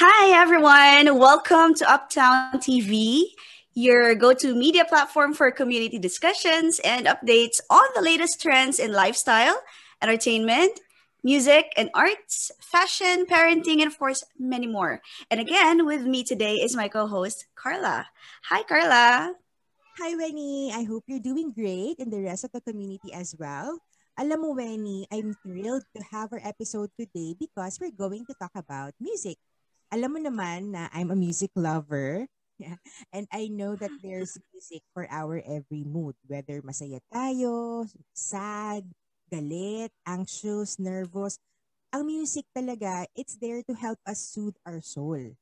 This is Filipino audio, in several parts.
Hi, everyone. Welcome to Uptown TV, your go to media platform for community discussions and updates on the latest trends in lifestyle, entertainment, music and arts, fashion, parenting, and of course, many more. And again, with me today is my co host, Carla. Hi, Carla. Hi, Winnie. I hope you're doing great and the rest of the community as well. Alam mo, Winnie, I'm thrilled to have our episode today because we're going to talk about music. Alam mo naman na I'm a music lover. Yeah. And I know that there's music for our every mood, whether masaya tayo, sad, galit, anxious, nervous. Ang music talaga, it's there to help us soothe our soul.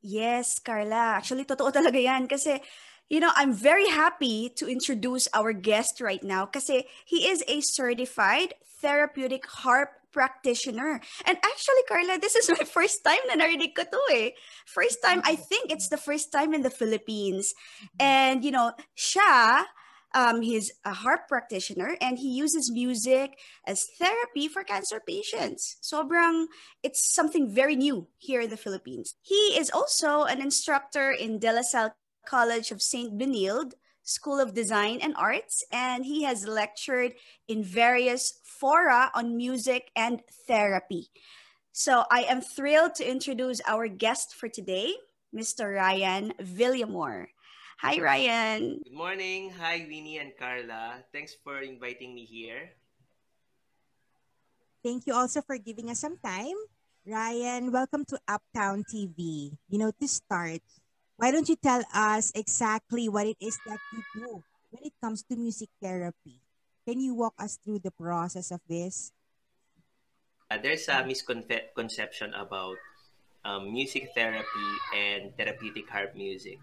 Yes, Carla. Actually, totoo talaga yan. Kasi, you know, I'm very happy to introduce our guest right now kasi he is a certified therapeutic harp practitioner. And actually, Carla, this is my first time na narinig ko to eh. First time, I think it's the first time in the Philippines. And, you know, siya, um, he's a harp practitioner and he uses music as therapy for cancer patients. Sobrang, it's something very new here in the Philippines. He is also an instructor in De La Salle College of St. Benilde, School of Design and Arts, and he has lectured in various fora on music and therapy. So I am thrilled to introduce our guest for today, Mr. Ryan Villamore. Hi, Ryan. Good morning. Hi, Winnie and Carla. Thanks for inviting me here. Thank you also for giving us some time. Ryan, welcome to Uptown TV. You know, to start, why don't you tell us exactly what it is that you do when it comes to music therapy? Can you walk us through the process of this? Uh, there's a misconception about um, music therapy and therapeutic harp music.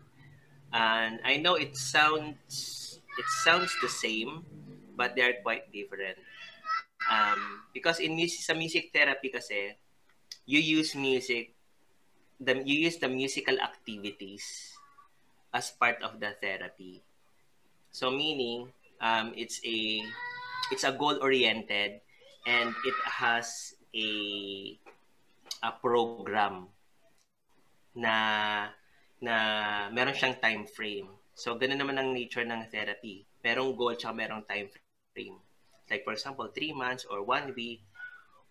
And I know it sounds it sounds the same, but they are quite different. Um, because in music, sa music therapy kasi, you use music the you use the musical activities as part of the therapy. So meaning um, it's a it's a goal oriented and it has a a program na na meron siyang time frame. So ganun naman ang nature ng therapy. Merong goal tsaka merong time frame. Like for example, 3 months or 1 week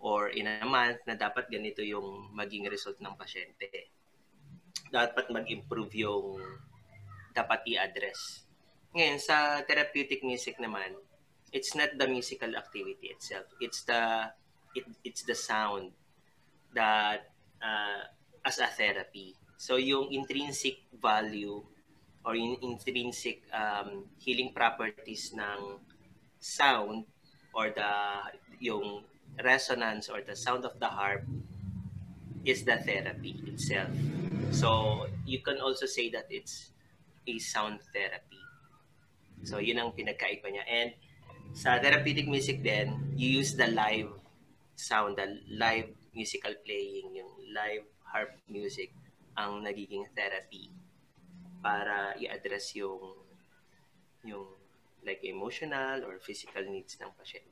or in a month na dapat ganito yung maging result ng pasyente. Dapat mag-improve yung dapat i-address. Ngayon, sa therapeutic music naman, it's not the musical activity itself. It's the it, it's the sound that uh, as a therapy. So yung intrinsic value or yung intrinsic um, healing properties ng sound or the yung resonance or the sound of the harp is the therapy itself. So, you can also say that it's a sound therapy. So, yun ang pinagkaiba niya. And sa therapeutic music din, you use the live sound, the live musical playing, yung live harp music ang nagiging therapy para i-address yung yung like emotional or physical needs ng pasyente.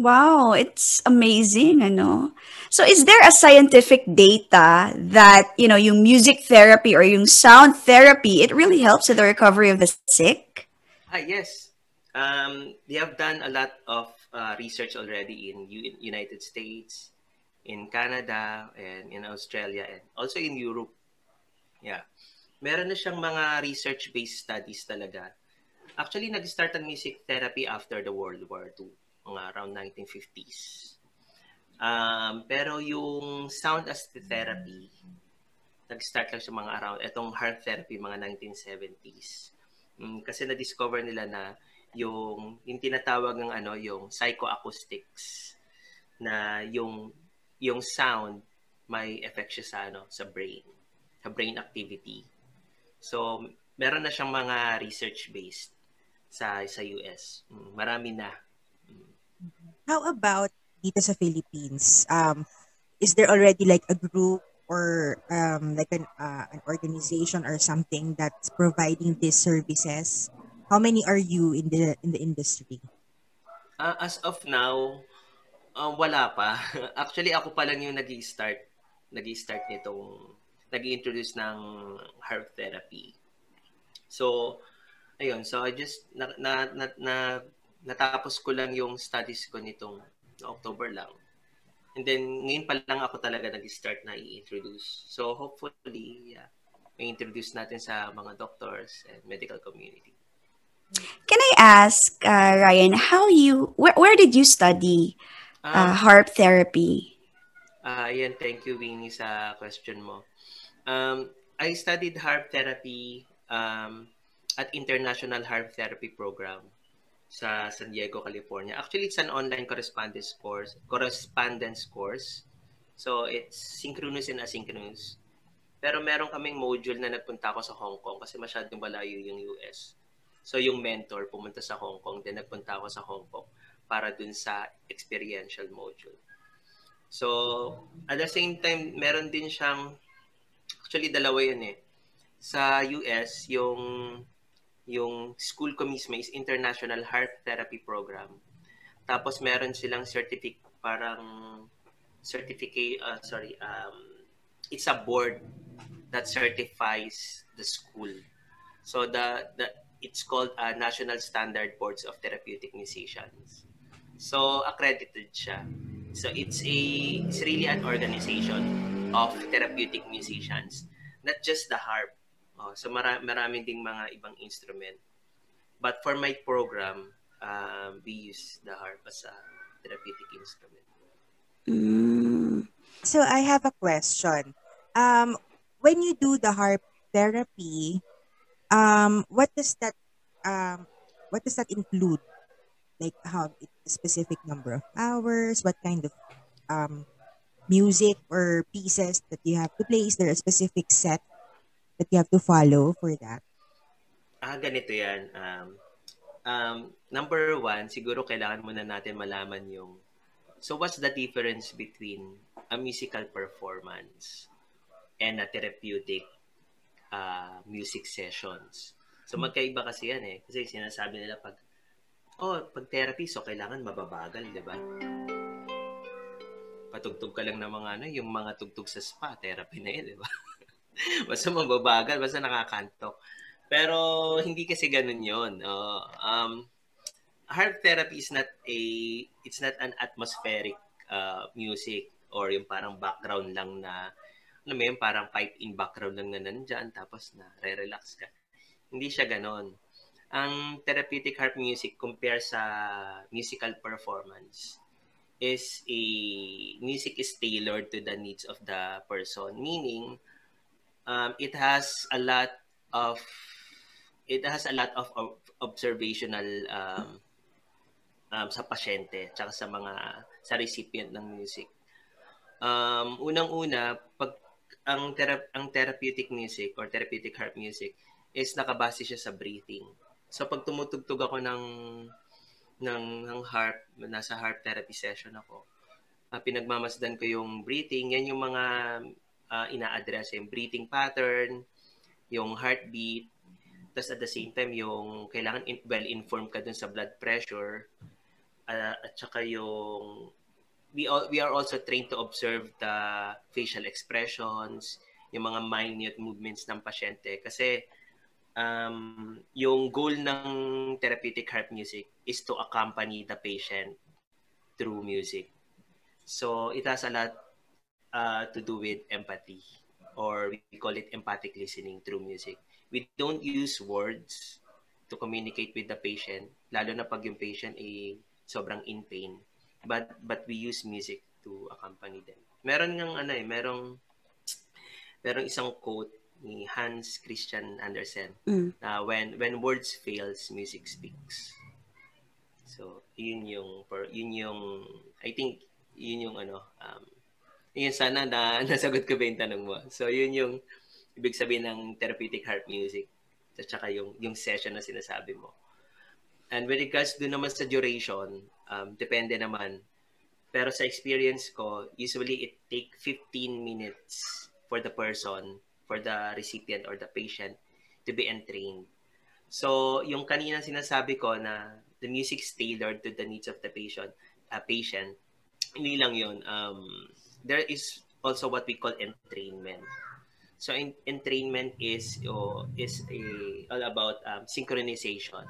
Wow, it's amazing, ano? So is there a scientific data that, you know, yung music therapy or yung sound therapy, it really helps with the recovery of the sick? Ah, yes. Um, they have done a lot of uh, research already in U- United States, in Canada, and in Australia, and also in Europe. Yeah. Meron na siyang mga research-based studies talaga. Actually, nag-start ang music therapy after the World War II mga around 1950s. Um, pero yung sound as therapy, nag-start lang sa mga around, itong heart therapy, mga 1970s. Um, kasi na-discover nila na yung, yung tinatawag ng ano, yung psychoacoustics, na yung, yung sound may effect siya sa, ano, sa brain, sa brain activity. So, meron na siyang mga research-based sa sa US. Hmm, marami na How about dito sa Philippines? Um, is there already like a group or um, like an, uh, an organization or something that's providing these services? How many are you in the in the industry? Uh, as of now, Um, wala pa. Actually, ako pa lang yung nag start nag start nitong, nag introduce ng herb therapy. So, ayun. So, I just, na, na, na, na, natapos ko lang yung studies ko nitong October lang. And then, ngayon pa lang ako talaga nag-start na i-introduce. So, hopefully, yeah, may introduce natin sa mga doctors and medical community. Can I ask, uh, Ryan, how you, where, where did you study uh, um, harp therapy? Uh, ayan, thank you, Winnie, sa question mo. Um, I studied harp therapy um, at International Harp Therapy Program sa San Diego, California. Actually, it's an online correspondence course. Correspondence course. So, it's synchronous and asynchronous. Pero meron kaming module na nagpunta ako sa Hong Kong kasi masyadong malayo yung US. So, yung mentor pumunta sa Hong Kong, then nagpunta ako sa Hong Kong para dun sa experiential module. So, at the same time, meron din siyang, actually dalawa yun eh. Sa US, yung yung school ko mismo is International Heart Therapy Program. Tapos meron silang certificate parang certificate uh, sorry um it's a board that certifies the school. So the the it's called uh, National Standard Boards of Therapeutic Musicians. So accredited siya. So it's a it's really an organization of therapeutic musicians, not just the harp Oh, so mara- marami ding mga ibang instrument. But for my program, um, we use the harp as a therapeutic instrument. Mm. So I have a question. Um, when you do the harp therapy, um, what does that um, what does that include? Like how specific number of hours? What kind of um, music or pieces that you have to play? Is there a specific set that you have to follow for that? Ah, ganito yan. Um, um, number one, siguro kailangan muna natin malaman yung So what's the difference between a musical performance and a therapeutic uh, music sessions? So magkaiba kasi yan eh. Kasi sinasabi nila pag oh, pag therapy so kailangan mababagal, 'di ba? Patugtog ka lang ng mga ano, yung mga tugtog sa spa, therapy na 'yan, 'di ba? basta mababagal, basta nakakanto. Pero hindi kasi ganun yon. Uh, um, heart therapy is not a, it's not an atmospheric uh, music or yung parang background lang na, ano mo yun, parang pipe in background lang na nandyan, tapos na re-relax ka. Hindi siya ganon. Ang therapeutic harp music compare sa musical performance is a music is tailored to the needs of the person meaning um, it has a lot of it has a lot of observational um, um, sa pasyente tsaka sa mga sa recipient ng music. Um, unang-una, pag ang thera- ang therapeutic music or therapeutic heart music is nakabase siya sa breathing. So pag tumutugtog ako ng ng ng heart, nasa heart therapy session ako, uh, pinagmamasdan ko yung breathing, yan yung mga uh, ina-address yung breathing pattern, yung heartbeat, tapos at the same time yung kailangan in, well-informed ka dun sa blood pressure uh, at saka yung we all, we are also trained to observe the facial expressions, yung mga minute movements ng pasyente kasi um, yung goal ng therapeutic heart music is to accompany the patient through music. So it has a lot uh, to do with empathy or we call it empathic listening through music. We don't use words to communicate with the patient, lalo na pag yung patient ay sobrang in pain. But but we use music to accompany them. Meron ng ano eh, merong merong isang quote ni Hans Christian Andersen mm. na when when words fails, music speaks. So, yun yung for yun yung I think yun yung ano um, yun sana na nasagot ko ba yung tanong mo. So, yun yung ibig sabihin ng therapeutic harp music. At saka yung, yung session na sinasabi mo. And with regards do naman sa duration, um, depende naman. Pero sa experience ko, usually it take 15 minutes for the person, for the recipient or the patient to be entrained. So, yung kanina sinasabi ko na the music tailored to the needs of the patient, uh, patient hindi lang yun. Um, there is also what we call entrainment. So in, entrainment is oh, is a, all about um, synchronization.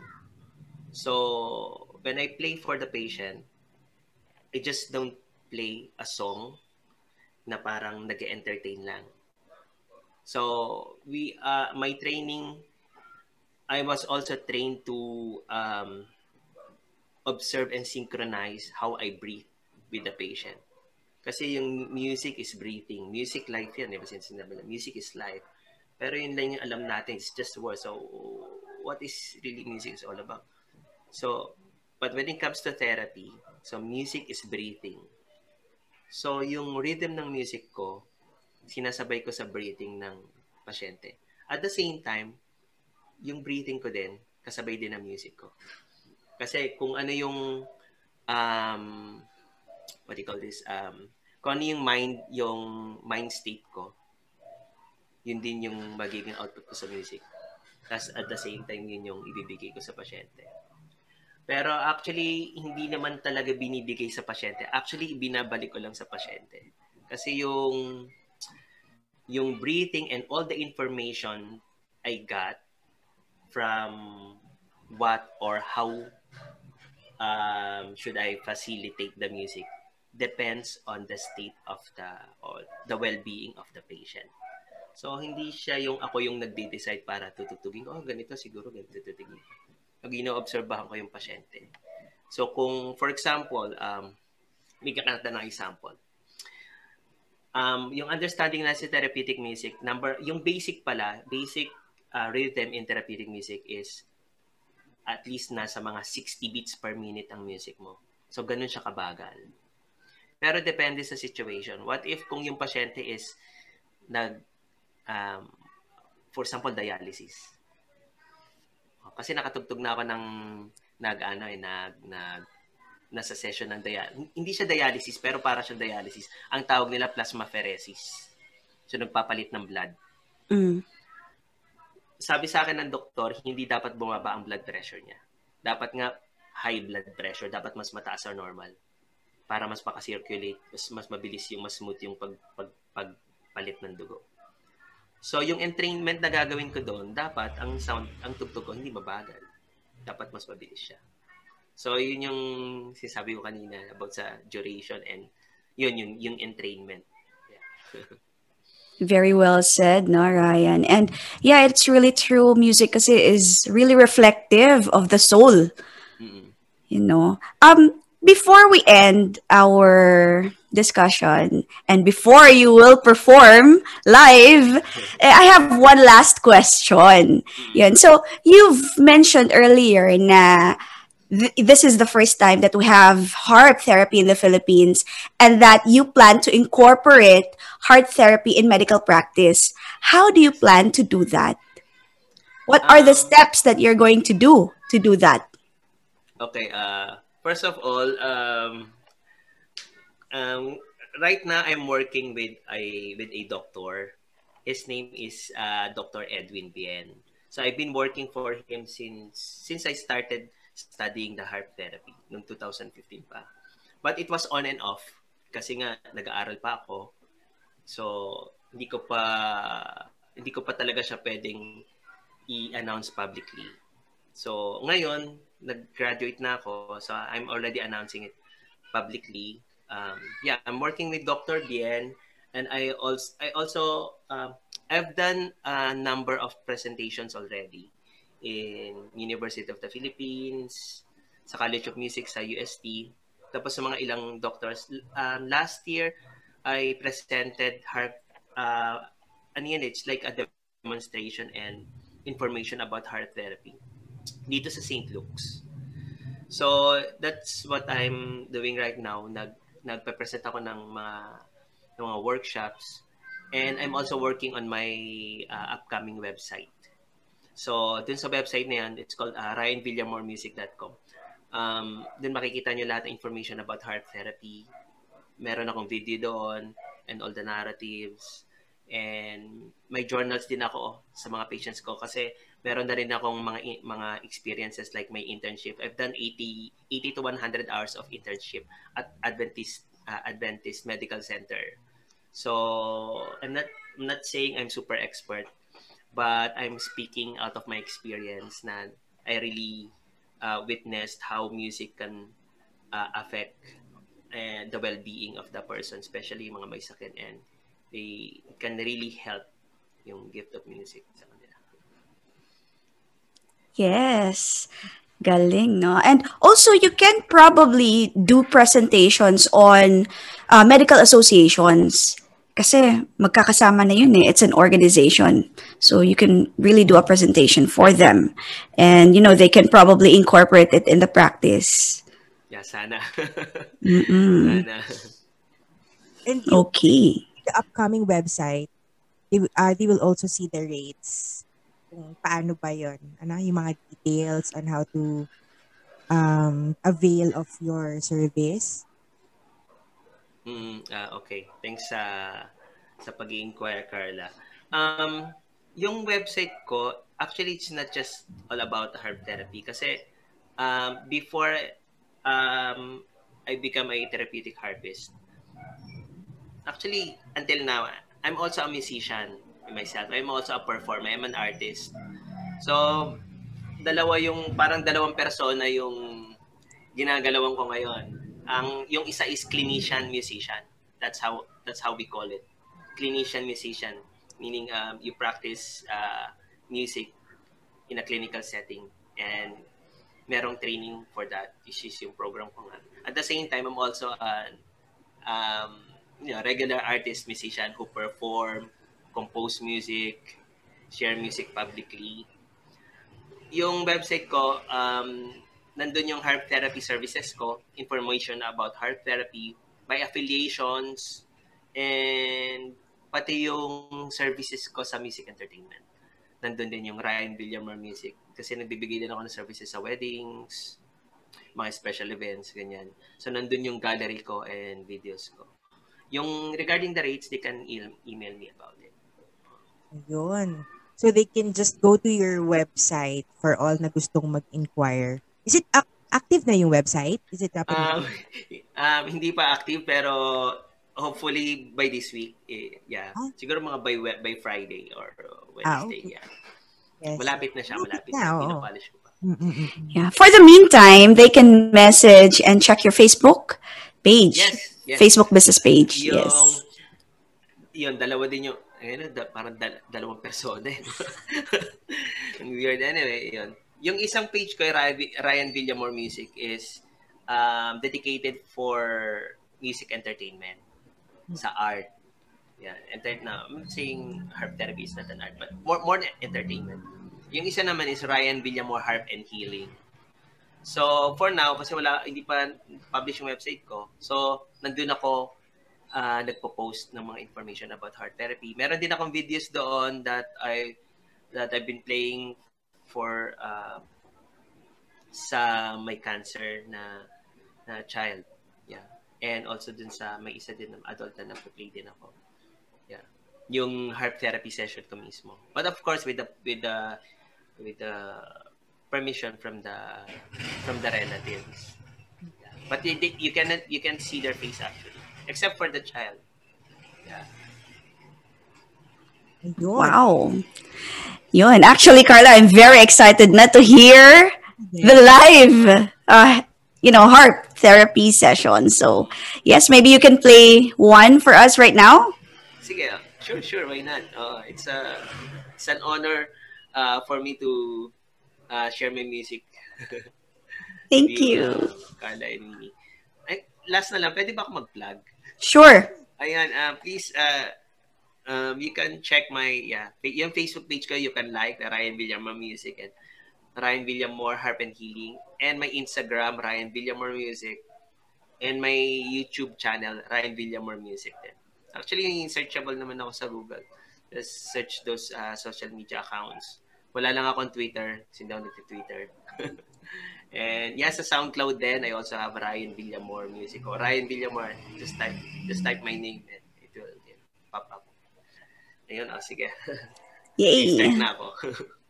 So when I play for the patient, I just don't play a song na parang nag-entertain lang. So we uh, my training I was also trained to um, observe and synchronize how I breathe with the patient. Kasi yung music is breathing. Music life yan. Ever since sinabi na, music is life. Pero yun lang yung alam natin. It's just words. So, what is really music is all about? So, but when it comes to therapy, so music is breathing. So, yung rhythm ng music ko, sinasabay ko sa breathing ng pasyente. At the same time, yung breathing ko din, kasabay din ng music ko. Kasi kung ano yung um, what do you call this? Um, kung ano yung mind, yung mind state ko, yun din yung magiging output ko sa music. Tapos at the same time, yun yung ibibigay ko sa pasyente. Pero actually, hindi naman talaga binibigay sa pasyente. Actually, binabalik ko lang sa pasyente. Kasi yung yung breathing and all the information I got from what or how um, should I facilitate the music depends on the state of the or the well-being of the patient. So hindi siya yung ako yung nagde-decide para tutugtugin oh ganito siguro ganito tutugin. Pag ino-obserbahan ko yung pasyente. So kung for example, um may kakanta ng example. Um, yung understanding na sa therapeutic music, number, yung basic pala, basic uh, rhythm in therapeutic music is at least nasa mga 60 beats per minute ang music mo. So, ganun siya kabagal. Pero depende sa situation. What if kung yung pasyente is nag, um, for example, dialysis. Kasi nakatugtog na ako ng nag ano eh nag nag nasa session ng dialysis. Hindi siya dialysis pero para siyang dialysis. Ang tawag nila plasmapheresis. So nagpapalit ng blood. Mm. Sabi sa akin ng doktor, hindi dapat bumaba ang blood pressure niya. Dapat nga high blood pressure, dapat mas mataas or normal para mas maka-circulate, mas, mas mabilis yung, mas smooth yung pag, pag, pagpalit ng dugo. So, yung entrainment na gagawin ko doon, dapat ang sound, ang tugtog ko hindi mabagal. Dapat mas mabilis siya. So, yun yung sinasabi ko kanina about sa duration and yun yung, yung entrainment. Yeah. Very well said, no, Ryan. And yeah, it's really true. Music kasi is really reflective of the soul. Mm-mm. You know. Um, before we end our discussion and before you will perform live, eh, I have one last question. Yun. So, you've mentioned earlier na th- this is the first time that we have heart therapy in the Philippines and that you plan to incorporate heart therapy in medical practice. How do you plan to do that? What are the Um, steps that you're going to do to do that? Okay, uh, first of all, um, um, right now I'm working with a with a doctor. His name is uh, Dr. Edwin Bien. So I've been working for him since since I started studying the heart therapy noong 2015 pa. But it was on and off kasi nga nag-aaral pa ako. So hindi ko pa hindi ko pa talaga siya pwedeng i-announce publicly. So ngayon nag-graduate na ako. So I'm already announcing it publicly. Um, yeah, I'm working with Dr. Bien and I also I also um, I've done a number of presentations already in University of the Philippines, sa College of Music sa UST, tapos sa mga ilang doctors. Um, last year, I presented heart, uh, ano yan, it's like a demonstration and information about heart therapy dito sa St. Luke's. So, that's what I'm doing right now. Nag, nagpe-present ako ng mga, ng mga workshops And I'm also working on my uh, upcoming website. So, dun sa website na yan, it's called uh, ryanvillamoremusic.com. Um, dun makikita nyo lahat ng information about heart therapy. Meron akong video doon and all the narratives. And may journals din ako sa mga patients ko kasi meron na rin akong mga mga experiences like my internship. I've done 80 80 to 100 hours of internship at Adventist uh, Adventist Medical Center. So I'm not I'm not saying I'm super expert, but I'm speaking out of my experience na I really uh, witnessed how music can uh, affect uh, the well-being of the person, especially mga may sakit and they can really help yung gift of music sa. Yes. Galing, no? And also, you can probably do presentations on uh, medical associations. Kasi magkakasama na yun eh. It's an organization. So you can really do a presentation for them. And, you know, they can probably incorporate it in the practice. Yeah, sana. Sana. And you, Okay. the upcoming website, they, uh, they will also see the rates. Kung paano ba yun. Ano, yung mga details on how to um, avail of your service. Mm, ah, okay. Thanks sa sa pag-inquire, Carla. Um, yung website ko, actually, it's not just all about herb therapy. Kasi um, before um, I become a therapeutic harpist, actually, until now, I'm also a musician myself. I'm also a performer. I'm an artist. So, dalawa yung, parang dalawang persona yung ginagalawan ko ngayon. Ang, yung isa is clinician musician. That's how, that's how we call it. Clinician musician. Meaning, um, you practice uh, music in a clinical setting. And merong training for that. This is yung program ko nga. At the same time, I'm also an um, you know, regular artist, musician who perform, compose music, share music publicly. Yung website ko, um, nandun yung harp therapy services ko, information about harp therapy, by affiliations, and pati yung services ko sa music entertainment. Nandun din yung Ryan Villamor Music. Kasi nagbibigay din ako ng services sa weddings, mga special events, ganyan. So, nandun yung gallery ko and videos ko. Yung regarding the rates, they can email me about. Ayun. So they can just go to your website for all na gustong mag-inquire. Is it ac- active na yung website? Is it up and Um, um, hindi pa active pero hopefully by this week, eh, yeah. Ah. Siguro mga by by Friday or Ah, Wednesday, okay. yeah. yes. Malapit na siya, Malapit malapit na, na. Pinapolish ko pa. Mm-mm-mm. Yeah. For the meantime, they can message and check your Facebook page. Yes, yes. Facebook business page. Yung, Yes. yun, dalawa din yung, ayun, da, parang dal- dalawang persona. eh. Ang weird. Anyway, yun. Yung isang page ko, Ryan, Ryan Villamor Music, is um, dedicated for music entertainment sa art. Yeah, enter na. I'm saying harp therapy is not an art, but more more entertainment. Yung isa naman is Ryan Villamor Harp and Healing. So, for now, kasi wala, hindi pa publish yung website ko. So, nandun ako uh, nagpo-post ng mga information about heart therapy. Meron din akong videos doon that I that I've been playing for uh, sa may cancer na na child. Yeah. And also dun sa may isa din ng adult na nagpo-play din ako. Yeah. Yung heart therapy session ko mismo. But of course with the with the with the permission from the from the relatives. Yeah. But you, you cannot you can see their face actually except for the child. Yeah. Wow. Yun. Actually, Carla, I'm very excited not to hear the live, uh, you know, harp therapy session. So, yes, maybe you can play one for us right now. Sige, sure, sure, why not? Uh, it's a it's an honor uh, for me to uh, share my music. Thank you. uh, Carla and Mimi. Ay, last na lang, pwede ba ako mag-plug? Sure. Ayan, uh, please, uh, um, you can check my, yeah, yung Facebook page ko, you can like the Ryan Villamor Music and Ryan Villamor Harp and Healing and my Instagram, Ryan Villamor Music and my YouTube channel, Ryan Villamor Music din. Actually, searchable naman ako sa Google. Just search those uh, social media accounts. Wala lang akong Twitter, kasi hindi ako nagti-Twitter. and yeah, sa SoundCloud din, I also have Ryan Villamor Music. O Ryan Villamor, just type, just type my name and it will pop up. Ayun, oh, sige. Yay. Start na ako.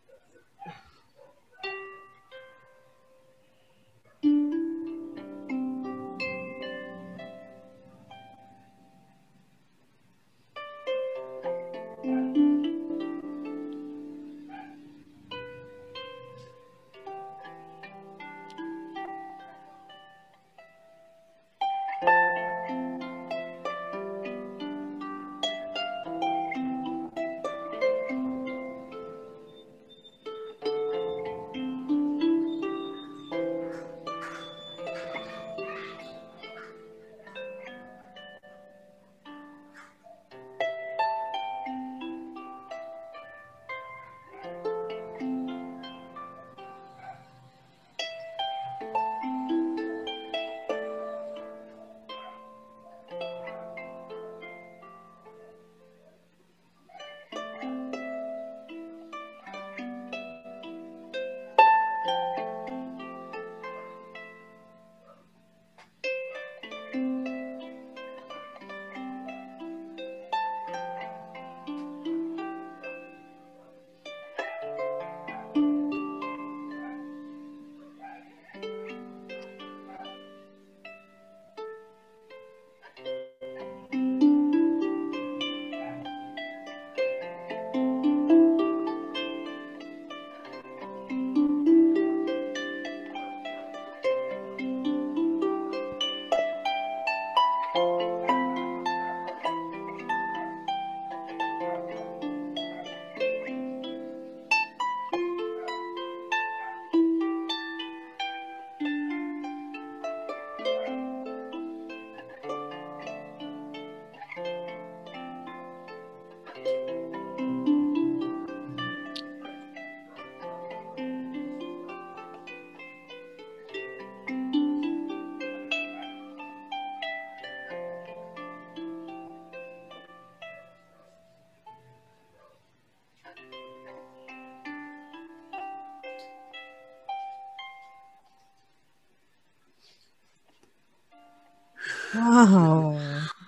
Wow.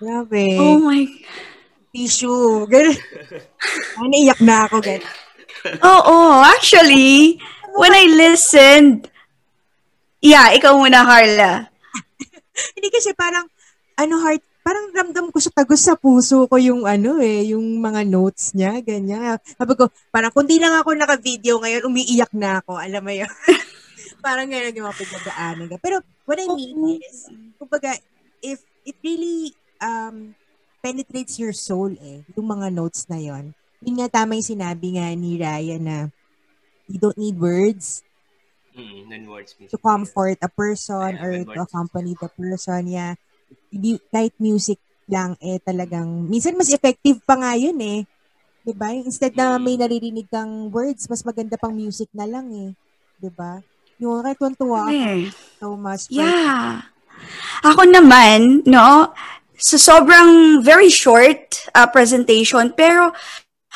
Grabe. Oh my. Tissue. Ganun. Ay, naiyak na ako. Ganun. Oo, actually, when I listened, yeah, ikaw muna, Carla. Hindi kasi parang, ano, heart, parang ramdam ko sa tagos sa puso ko yung ano eh, yung mga notes niya, ganyan. Sabi ko, parang kung di lang ako naka-video ngayon, umiiyak na ako, alam mo yun. parang ganyan yung mga pinagdaanan. Pero what I mean is, kumbaga, if it really um, penetrates your soul eh, yung mga notes na yon yun nga tama yung sinabi nga ni Ryan na you don't need words Mm, non-words music. to comfort a person Yeah, or to accompany the person. Yeah. Kahit music lang eh talagang, minsan mas effective pa nga yun eh. 'Di ba? Instead na may naririnig kang words, mas maganda pang music na lang eh. 'Di ba? Yung kaya tuwa ako so much. yeah. Ako naman, no, so sobrang very short uh, presentation, pero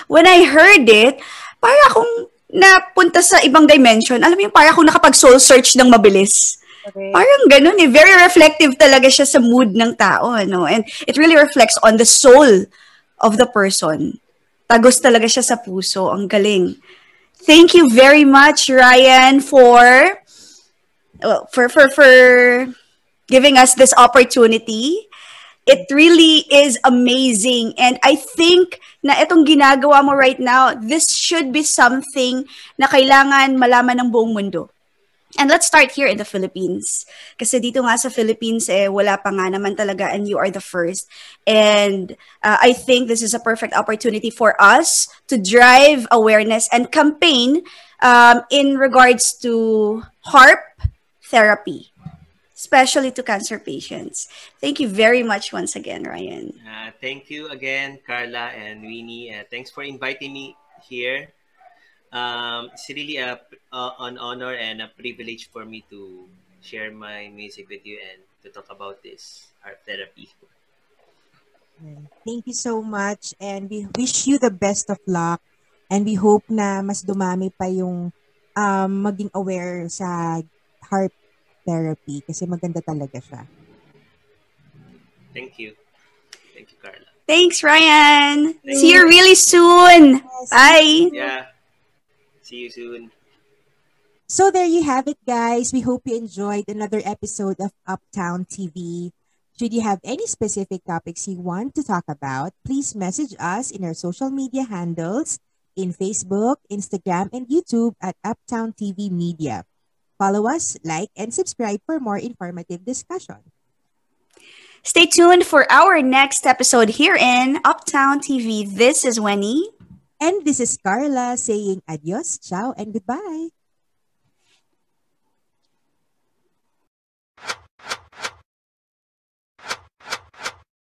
when I heard it, para akong napunta sa ibang dimension. Alam mo yung para akong nakapag soul search ng mabilis. Correct. Parang ganun eh. Very reflective talaga siya sa mood ng tao. Ano? And it really reflects on the soul of the person. Tagos talaga siya sa puso. Ang galing. Thank you very much, Ryan, for well, for for for giving us this opportunity. It really is amazing. And I think na itong ginagawa mo right now, this should be something na kailangan malaman ng buong mundo. And let's start here in the Philippines. Kasi dito nga sa Philippines, eh, wala pa nga naman talaga and you are the first. And uh, I think this is a perfect opportunity for us to drive awareness and campaign um, in regards to HARP therapy, especially to cancer patients. Thank you very much once again, Ryan. Uh, thank you again, Carla and Winnie. Uh, thanks for inviting me here. Um, it's really a, uh, an honor and a privilege for me to share my music with you and to talk about this art therapy. Thank you so much and we wish you the best of luck and we hope na mas dumami pa yung um, maging aware sa heart therapy kasi maganda talaga siya. Thank you. Thank you, Carla. Thanks, Ryan. Thank See you you. really soon. Yes. Bye. Yeah. See you soon. So there you have it, guys. We hope you enjoyed another episode of Uptown TV. Should you have any specific topics you want to talk about, please message us in our social media handles in Facebook, Instagram, and YouTube at Uptown TV Media. Follow us, like, and subscribe for more informative discussion. Stay tuned for our next episode here in Uptown TV. This is Winnie. And this is Carla saying adios, ciao, and goodbye.